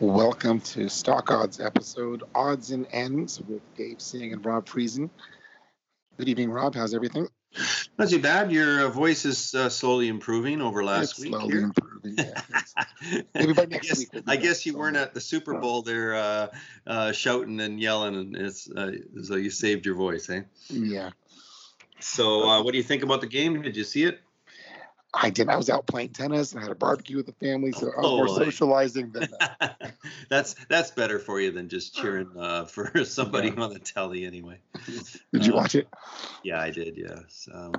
Welcome to Stock Odds episode Odds and Ends with Dave Singh and Rob Friesen. Good evening, Rob. How's everything? Not too bad. Your uh, voice is uh, slowly improving over last it's week. Slowly here. improving. Yeah. Maybe by next I guess, week. we'll I guess you weren't at the Super Bowl there uh, uh, shouting and yelling, and it's uh, so you saved your voice, eh? Yeah, So, uh, what do you think about the game? Did you see it? I did. I was out playing tennis and I had a barbecue with the family, so I was more socializing than uh, that's that's better for you than just cheering uh, for somebody on the telly, anyway. Did you Uh, watch it? Yeah, I did. Yes. Um,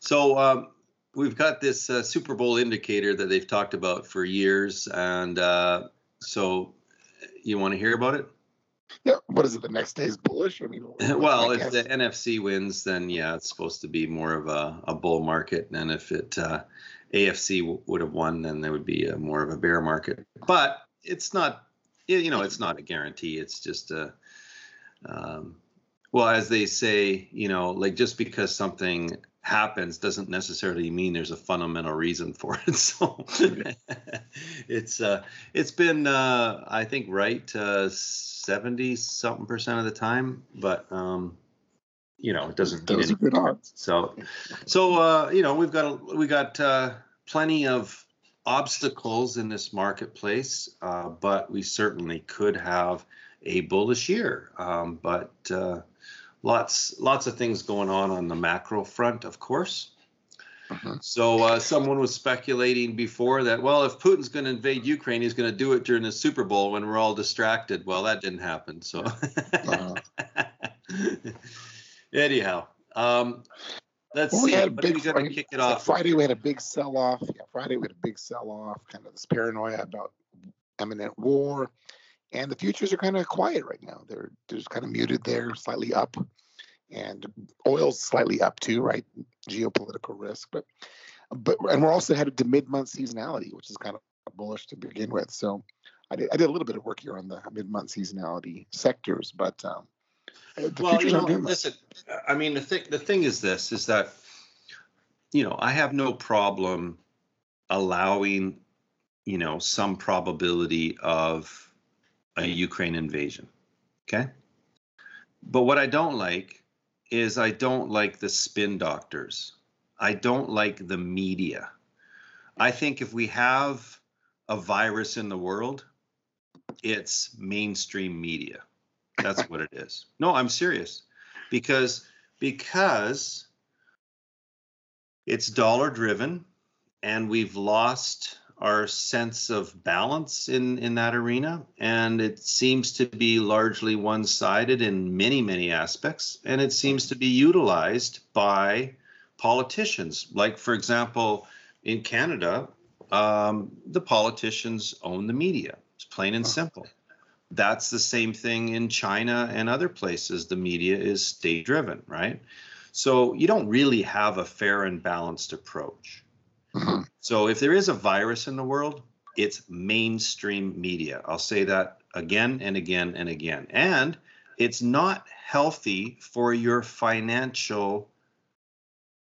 so um, we've got this uh, Super Bowl indicator that they've talked about for years, and uh, so you want to hear about it? Yeah. What is it? The next day is bullish. I mean, well, I if the NFC wins, then yeah, it's supposed to be more of a, a bull market, and if it uh, AFC w- would have won, then there would be a, more of a bear market. But it's not, you know, it's not a guarantee. It's just a, um, well, as they say, you know, like just because something happens doesn't necessarily mean there's a fundamental reason for it. So it's uh, it's been uh, I think right uh, seventy something percent of the time, but um, you know it doesn't those are good odds. So so uh, you know we've got a, we got uh, plenty of obstacles in this marketplace, uh, but we certainly could have a bullish year. Um, but uh, lots lots of things going on on the macro front, of course. Mhm. So uh, someone was speculating before that, well, if Putin's going to invade Ukraine, he's going to do it during the Super Bowl when we're all distracted. Well, that didn't happen. So Uh, anyhow, um, let's Well, see. we had a big Friday, kick it off? Friday we had a big sell off. Yeah, Friday we had a big sell off. Kind of this paranoia about imminent war, and the futures are kind of quiet right now. They're they're just kind of muted there, slightly up, and oil's slightly up too, right? Geopolitical risk, but but and we're also headed to mid month seasonality, which is kind of bullish to begin with. So. I did, I did a little bit of work here on the mid-month seasonality sectors, but um, the well, futures you know, aren't doing much. listen. I mean, the thing the thing is this: is that you know I have no problem allowing you know some probability of a Ukraine invasion. Okay, but what I don't like is I don't like the spin doctors. I don't like the media. I think if we have a virus in the world, it's mainstream media. That's what it is. No, I'm serious. Because because it's dollar driven and we've lost our sense of balance in in that arena and it seems to be largely one-sided in many many aspects and it seems to be utilized by politicians like for example in Canada um, the politicians own the media it's plain and simple that's the same thing in China and other places. The media is state driven, right? So you don't really have a fair and balanced approach. Mhm. So if there is a virus in the world, it's mainstream media. I'll say that again and again and again. And it's not healthy for your financial,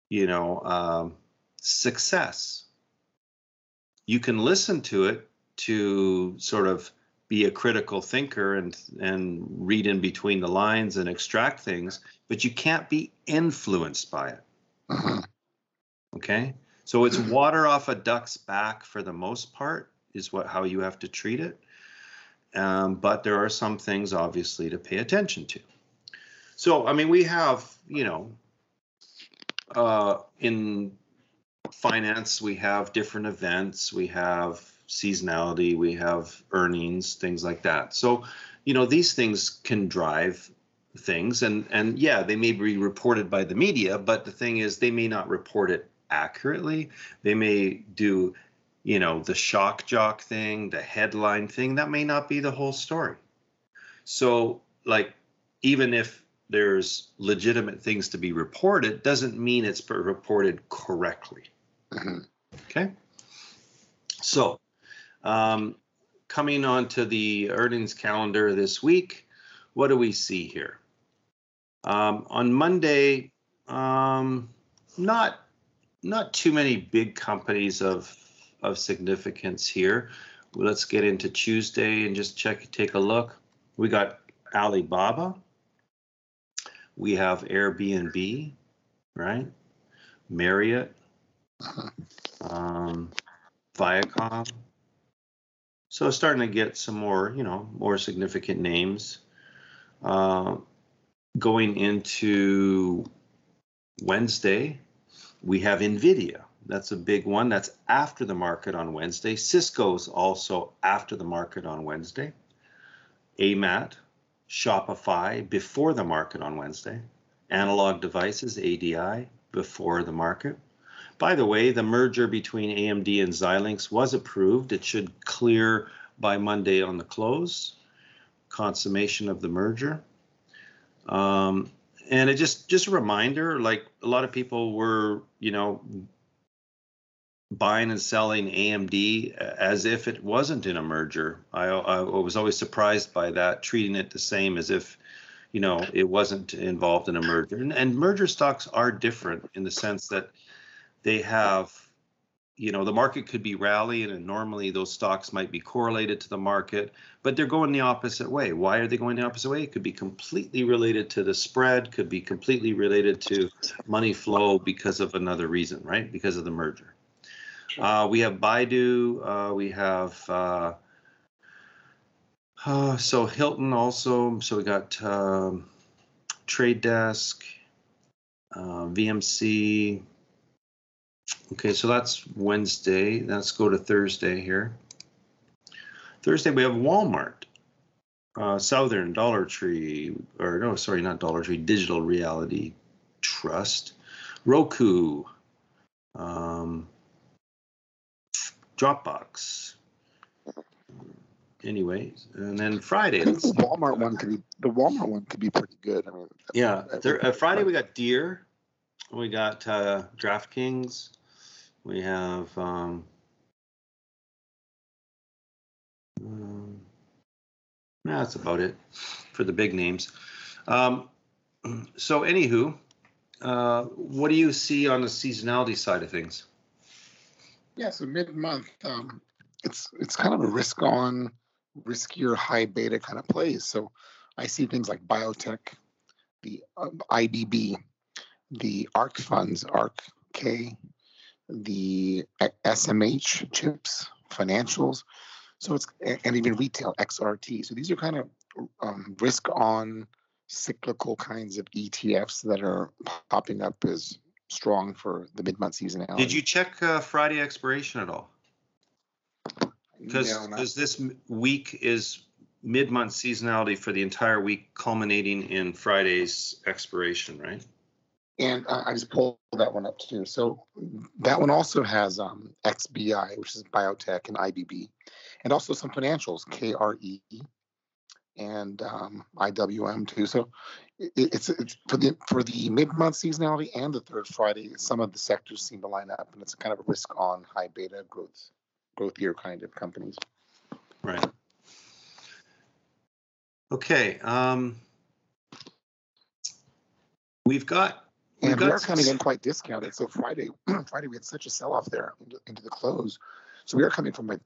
you know, um, success. You can listen to it to sort of be a critical thinker and and read in between the lines and extract things, but you can't be influenced by it. Mhm. Okay, so it's water off a duck's back for the most part is what how you have to treat it. Um, but there are some things obviously to pay attention to. So I mean, we have you know, uh, in finance we have different events, we have seasonality, we have earnings, things like that. So you know these things can drive things and and yeah they may be reported by the media but the thing is they may not report it accurately. They may do you know the shock jock thing the headline thing. That may not be the whole story. So like even if there's legitimate things to be reported doesn't mean it's reported correctly. Mhm. okay? So um, coming on to the earnings calendar this week what do we see here? Um, on Monday, um, not not too many big companies of of significance here. let's get into Tuesday and just check, take a look. We got Alibaba. We have Airbnb, right? Marriott, um, Viacom. So starting to get some more, you know, more significant names. Uh, going into Wednesday, we have NVIDIA. That's a big one. That's after the market on Wednesday. Cisco's also after the market on Wednesday. AMAT, Shopify before the market on Wednesday. Analog Devices, ADI, before the market. By the way, the merger between AMD and Xilinx was approved. It should clear by Monday on the close. Consummation of the merger. Um, and it just just a reminder, like a lot of people were, you know, buying and selling AMD as if it wasn't in a merger. I, I was always surprised by that, treating it the same as if, you know, it wasn't involved in a merger. And, and merger stocks are different in the sense that they have, you know, the market could be rallying, and normally those stocks might be correlated to the market, but they're going the opposite way. Why are they going the opposite way? It could be completely related to the spread, could be completely related to money flow because of another reason, right? Because of the merger. Uh, we have Baidu. Uh, we have uh, uh, so Hilton also. So we got um, Trade Desk, uh, VMC. Okay, so that's Wednesday. Let's go to Thursday here. Thursday we have Walmart, uh, Southern Dollar Tree, or no, sorry, not Dollar Tree, Digital Reality Trust, Roku. Um, Dropbox. Anyways, and then Friday. the Walmart one could be the Walmart one could be pretty good. I mean, yeah. There, uh, Friday we got Deere, we got uh, DraftKings, we have. Um, um, that's about it for the big names. Um, so, anywho, uh, what do you see on the seasonality side of things? Yeah, so mid-month, um, it's it's kind of a risk-on, riskier, high beta kind of plays. So I see things like biotech, the um, IBB, the ARK funds, ARK K, the SMH chips, financials. So it's and even retail XRT. So these are kind of um, risk-on, cyclical kinds of ETFs that are popping up as strong for the mid-month seasonality. Did you check uh, Friday expiration at all? Because no, this week is mid-month seasonality for the entire week, culminating in Friday's expiration, right? And uh, I just pulled that one up too. So that one also has um, XBI, which is biotech, and IBB, and also some financials, KRE, and um, IWM too. So it, it's it's for the for the mid month seasonality and the third Friday. Some of the sectors seem to line up, and it's kind of a risk on high beta growth growth year kind of companies. Right. Okay. Um, we've got. We've and we are coming in quite discounted. So Friday, Friday we had such a sell off there into, into the close. So we are coming from a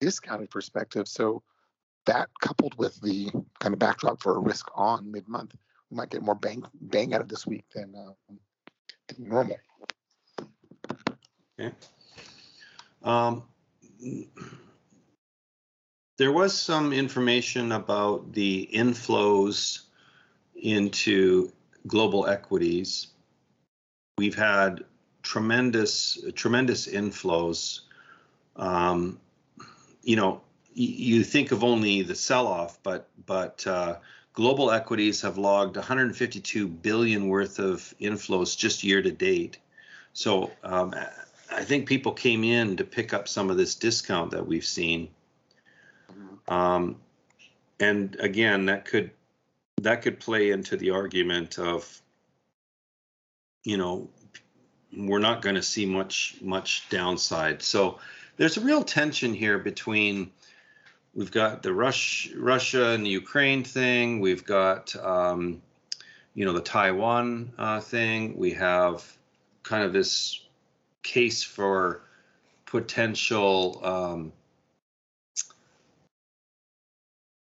discounted perspective. So that coupled with the kind of backdrop for a risk on mid month, we might get more bang bang out of this week than, uh, than normal. Okay. Um, there was some information about the inflows into global equities. We've had tremendous, tremendous inflows. Um, you know, you think of only the sell-off, but but uh, global equities have logged 152 billion worth of inflows just year to date. So um, I think people came in to pick up some of this discount that we've seen. Um, and again, that could that could play into the argument of, you know, we're not going to see much much downside. So there's a real tension here between we've got the Rush, Russia and the Ukraine thing. We've got, um, you know, the Taiwan uh, thing. We have kind of this case for potential um,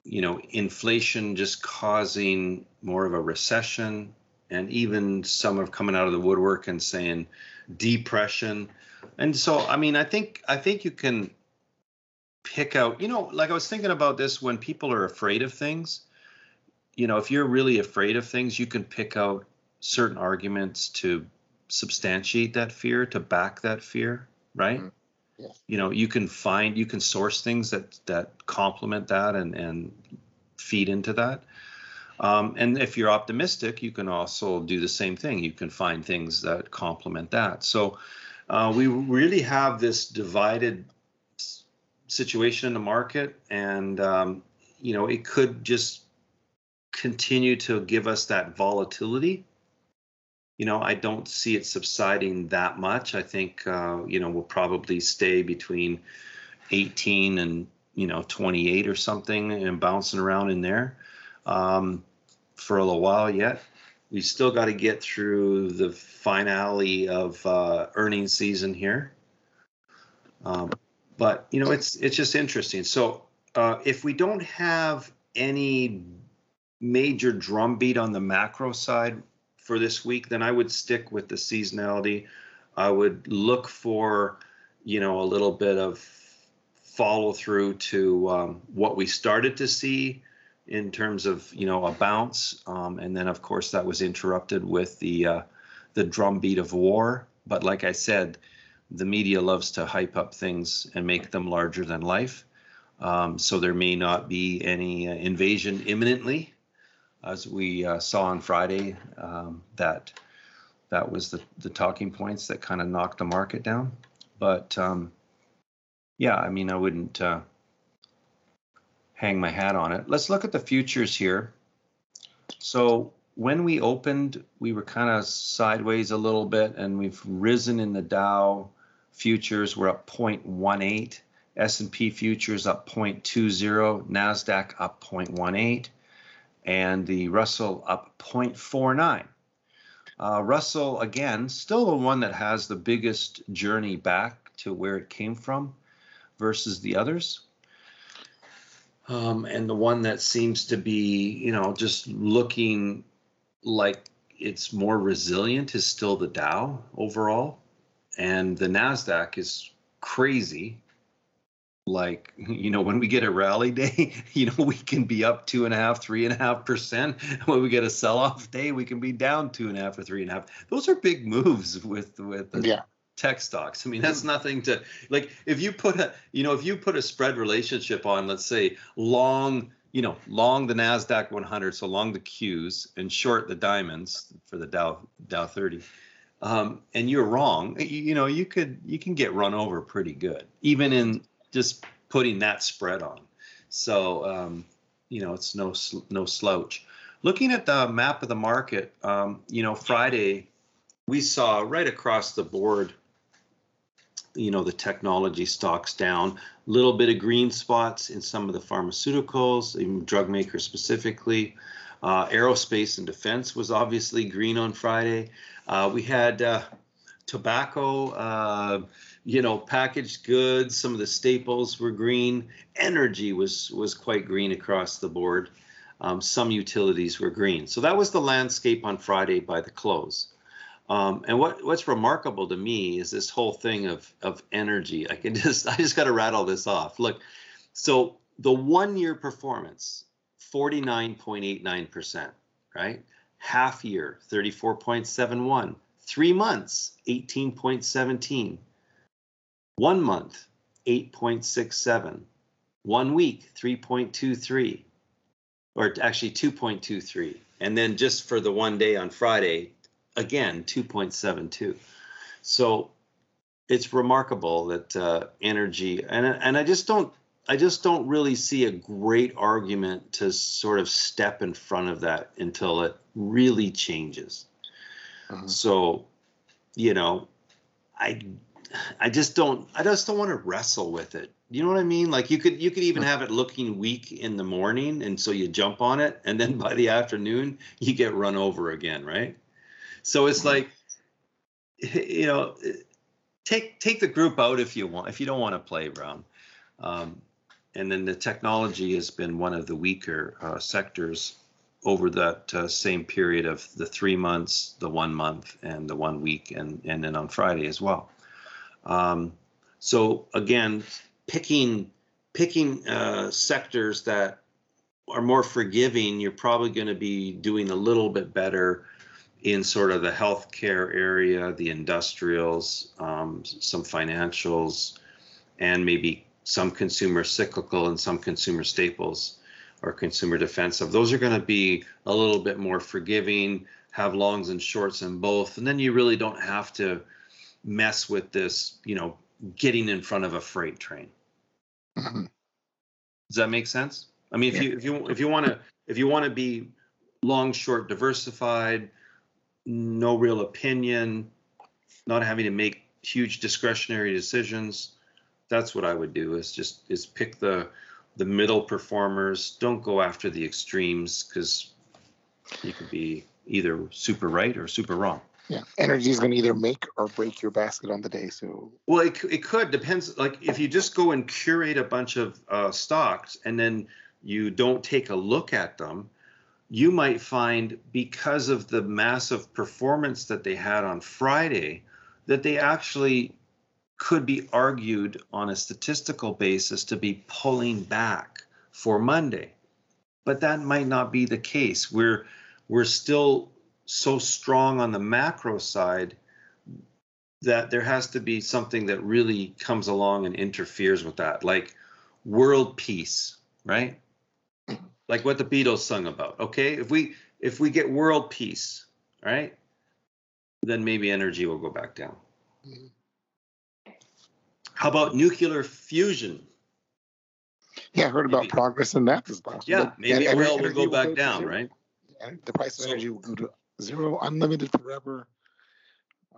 you know, inflation just causing more of a recession, and even some are coming out of the woodwork and saying depression. And so, I mean, I think I think you can pick out, you know, like I was thinking about this when people are afraid of things. You know, if you're really afraid of things, you can pick out certain arguments to substantiate that fear, to back that fear, right? Mm-hmm. Yeah. You know, you can find, you can source things that that complement that and and feed into that. Um, and if you're optimistic, you can also do the same thing. You can find things that complement that. So uh, we really have this divided situation in the market, and um, you know it could just continue to give us that volatility. You know, I don't see it subsiding that much. I think uh, you know we'll probably stay between 18 and you know 28 or something, and bouncing around in there um, for a little while yet. We still got to get through the finale of uh, earnings season here. Um, but you know, it's it's just interesting. So uh, if we don't have any major drumbeat on the macro side for this week, then I would stick with the seasonality. I would look for, you know, a little bit of follow through to um, what we started to see in terms of, you know, a bounce, um, and then of course that was interrupted with the uh, the drumbeat of war. But like I said, the media loves to hype up things and make them larger than life. Um, so there may not be any uh, invasion imminently, as we uh, saw on Friday. Um, that that was the the talking points that kind of knocked the market down. But um, yeah, I mean, I wouldn't uh, hang my hat on it. Let's look at the futures here. So when we opened, we were kind of sideways a little bit, and we've risen in the Dow futures We're up 0.18, S&P futures up 0.20, Nasdaq up 0.18, and the Russell up 0.49. Uh, Russell again, still the one that has the biggest journey back to where it came from versus the others. Um, and the one that seems to be, you know, just looking like it's more resilient is still the Dow overall and the Nasdaq is crazy. Like you know, when we get a rally day, you know we can be up two and a half, three and a half percent. When we get a sell-off day, we can be down two and a half or three and a half. Those are big moves with with the yeah. Tech stocks. I mean, that's nothing to like. If you put a you know if you put a spread relationship on, let's say long you know, long the Nasdaq 100, so long the Qs, and short the diamonds for the Dow Dow 30 um, and you're wrong, you, you, know, you could you can get run over pretty good, even in just putting that spread on. So um, you know, it's no no slouch. Looking at the map of the market, um, you know, Friday we saw right across the board. You know, the technology stocks down, little bit of green spots in some of the pharmaceuticals, drug makers specifically. Uh, aerospace and defense was obviously green on Friday. Uh, we had uh, tobacco, uh, you know, packaged goods. Some of the staples were green. Energy was was quite green across the board. Um, some utilities were green. So that was the landscape on Friday by the close. Um, and what what's remarkable to me is this whole thing of of energy. I can just I just got to rattle this off. Look, so the one year performance, 49.89%, right? half year 34.71 three months 18.17 one month 8.67 one week 3.23 or actually 2.23 and then just for the one day on friday again 2.72 so it's remarkable that uh, energy and and i just don't I just don't really see a great argument to sort of step in front of that until it really changes. Uh-huh. So, you know, I I just don't I just don't want to wrestle with it. You know what I mean? Like you could you could even have it looking weak in the morning and so you jump on it and then by the afternoon you get run over again, right? So it's like you know, take take the group out if you want if you don't want to play Brown. Um, and then the technology has been one of the weaker uh, sectors over that uh, same period of the three months, the one month, and the one week, and and then on Friday as well. Um, so again, picking picking uh, sectors that are more forgiving, you're probably going to be doing a little bit better in sort of the healthcare area, the industrials, um, some financials, and maybe some consumer cyclical and some consumer staples or consumer defensive. Those are going to be a little bit more forgiving, have longs and shorts in both, and then you really don't have to mess with this, you know, getting in front of a freight train. Mm-hmm. Does that make sense? I mean, if yeah. you if you if you want to if you want to be long, short, diversified, no real opinion, not having to make huge discretionary decisions, that's what I would do. Is just is pick the the middle performers. Don't go after the extremes because you could be either super right or super wrong. Yeah, energy is going to either make or break your basket on the day. So well, it it could depends. Like if you just go and curate a bunch of uh, stocks and then you don't take a look at them, you might find because of the massive performance that they had on Friday, that they actually could be argued on a statistical basis to be pulling back for Monday. But that might not be the case. We're we're still so strong on the macro side that there has to be something that really comes along and interferes with that, like world peace, right? Like what the Beatles sung about. Okay, if we if we get world peace, right, then maybe energy will go back down. Mm-hmm. How about nuclear fusion? Yeah, I heard about maybe. progress in that as well. Yeah, maybe and oil will go back down, right? And the price of so, energy will go to zero, unlimited forever.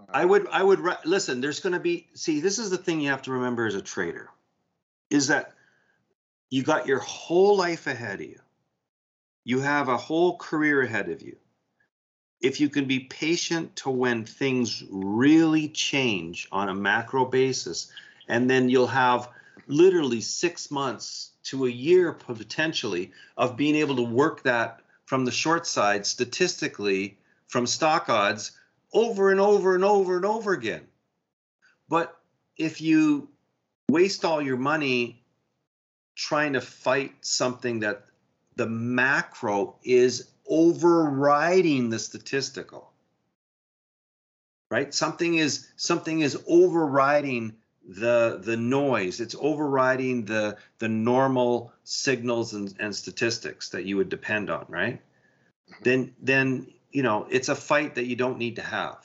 I would, I would re- listen. There's going to be. See, this is the thing you have to remember as a trader, is that you got your whole life ahead of you. You have a whole career ahead of you. If you can be patient to when things really change on a macro basis, and then you'll have literally six months to a year potentially of being able to work that from the short side statistically from stock odds over and over and over and over again. But if you waste all your money trying to fight something that the macro is overriding the statistical right something is something is overriding the the noise it's overriding the the normal signals and, and statistics that you would depend on right mm-hmm. then then you know, it's a fight that you don't need to have.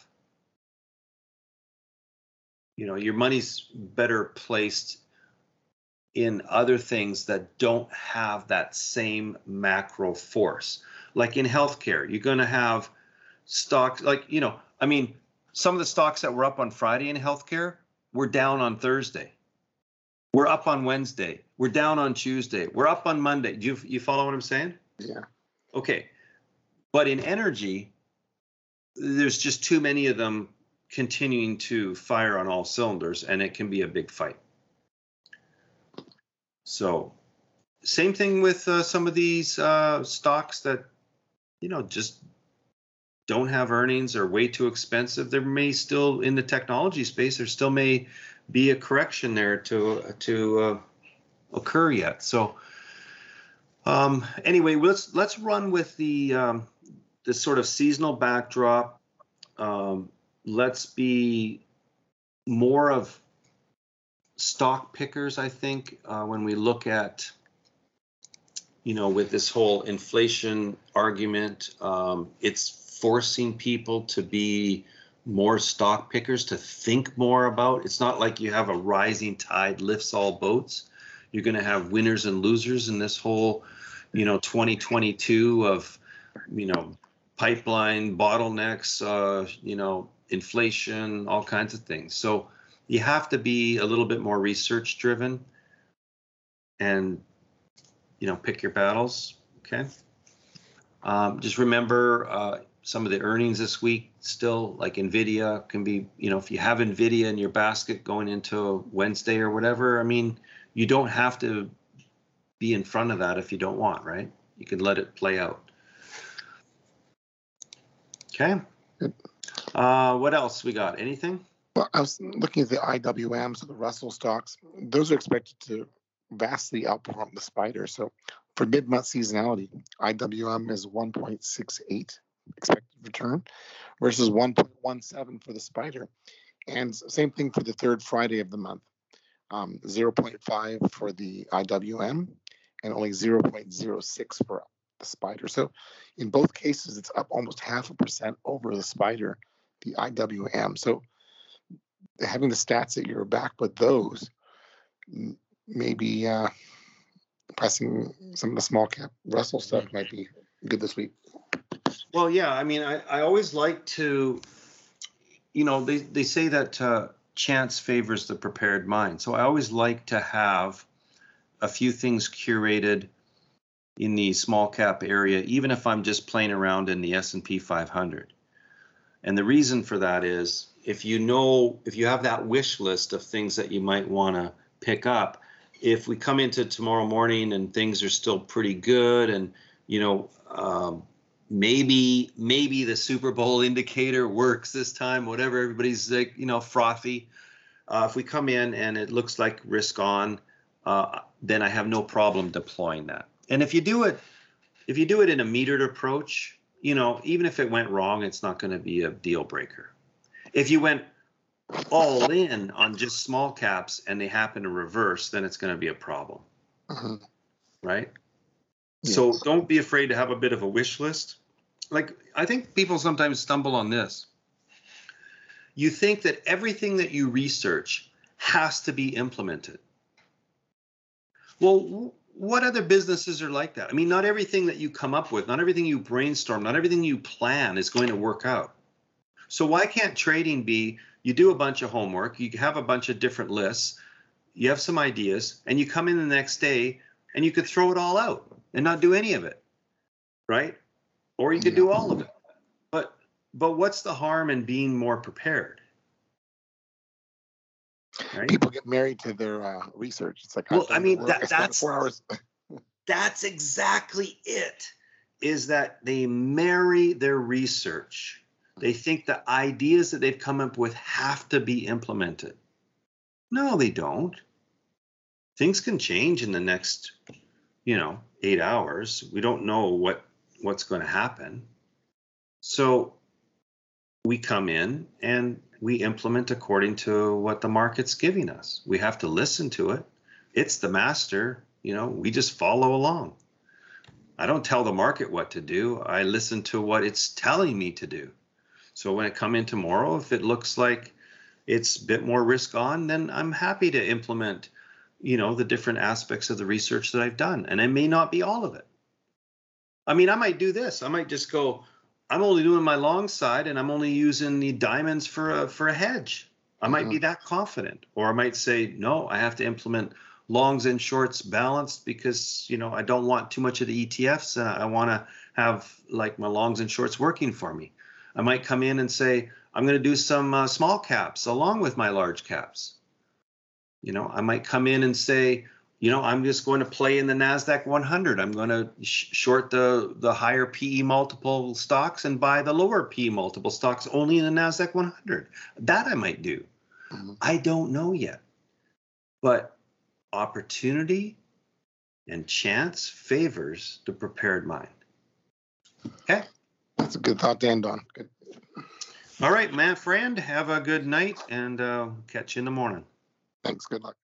You know, your money's better placed in other things that don't have that same macro force. Like in healthcare, you're going to have stocks like, you know, I mean, some of the stocks that were up on Friday in healthcare were down on Thursday. We're up on Wednesday. We're down on Tuesday. We're up on Monday. Do you you follow what I'm saying? Yeah. Okay. But in energy, there's just too many of them continuing to fire on all cylinders, and it can be a big fight. So, same thing with uh, some of these uh, stocks that, you know, just don't have earnings or way too expensive. There may still, in the technology space, there still may be a correction there to to uh, occur yet. So, um, anyway, let's let's run with the um, this sort of seasonal backdrop. Um, let's be more of stock pickers, I think, uh, when we look at, you know, with this whole inflation argument, um, it's forcing people to be more stock pickers, to think more about. It's not like you have a rising tide lifts all boats. You're going to have winners and losers in this whole, you know, 2022 of, you know, pipeline bottlenecks, uh, you know, inflation, all kinds of things. So you have to be a little bit more research driven and, you know, pick your battles. Okay. Um, just remember uh, some of the earnings this week still, like NVIDIA can be, you know, if you have NVIDIA in your basket going into Wednesday or whatever, I mean, you don't have to be in front of that if you don't want, right? You can let it play out. Okay. Uh, what else we got? Anything? Well, I was looking at the IWMs, so the Russell stocks. Those are expected to vastly outperform the Spider. So for mid-month seasonality, IWM is 1.68 expected return versus 1.17 for the Spider. And same thing for the third Friday of the month. Um, 0.5 for the IWM and only 0.06 for the Spider. So in both cases, it's up almost half a percent over the Spider, the IWM. So having the stats at your back but those, maybe uh, pressing some of the small cap Russell stuff might be good this week. Well, yeah. I mean, I, I always like to, you know, they, they say that uh, chance favors the prepared mind. So I always like to have a few things curated in the small cap area, even if I'm just playing around in the S&P 500. And the reason for that is if you know, if you have that wish list of things that you might want to pick up, if we come into tomorrow morning and things are still pretty good and, you know, um, maybe maybe the Super Bowl indicator works this time. Whatever everybody's like, you know, frothy. Uh, if we come in and it looks like risk on, uh, then I have no problem deploying that. And if you do it, if you do it in a metered approach, you know, even if it went wrong, it's not going to be a deal breaker. If you went all in on just small caps and they happen to reverse, then it's going to be a problem. Uh-huh. Right. Yes. So don't be afraid to have a bit of a wish list like I think people sometimes stumble on this. You think that everything that you research has to be implemented. Well, what other businesses are like that? I mean, not everything that you come up with, not everything you brainstorm, not everything you plan is going to work out. So why can't trading be you do a bunch of homework, you have a bunch of different lists, you have some ideas, and you come in the next day and you could throw it all out and not do any of it. Right? or you could do all of it. But but what's the harm in being more prepared? Right? People get married to their uh, research. It's like well, I mean that, that's four hours. that's exactly it. Is that they marry their research. They think the ideas that they've come up with have to be implemented. No, they don't. Things can change in the next, you know, eight hours. We don't know what what's going to happen. So we come in and we implement according to what the market's giving us. We have to listen to it. It's the master, you know, we just follow along. I don't tell the market what to do. I listen to what it's telling me to do. So when I come in tomorrow, if it looks like it's a bit more risk on, then I'm happy to implement, you know, the different aspects of the research that I've done. And it may not be all of it. I mean, I might do this. I might just go. I'm only doing my long side, and I'm only using the diamonds for a for a hedge. I might mm-hmm. be that confident, or I might say, no, I have to implement longs and shorts balanced because you know I don't want too much of the ETFs, and I want to have like my longs and shorts working for me. I might come in and say I'm going to do some uh, small caps along with my large caps. You know, I might come in and say you know, I'm just going to play in the Nasdaq 100. I'm going to sh- short the the higher PE multiple stocks and buy the lower PE multiple stocks only in the Nasdaq 100. That I might do. Mm-hmm. I don't know yet, but opportunity and chance favors the prepared mind. Okay, that's a good thought to end on. Good. All right, my friend. Have a good night and uh, catch you in the morning. Thanks. Good luck.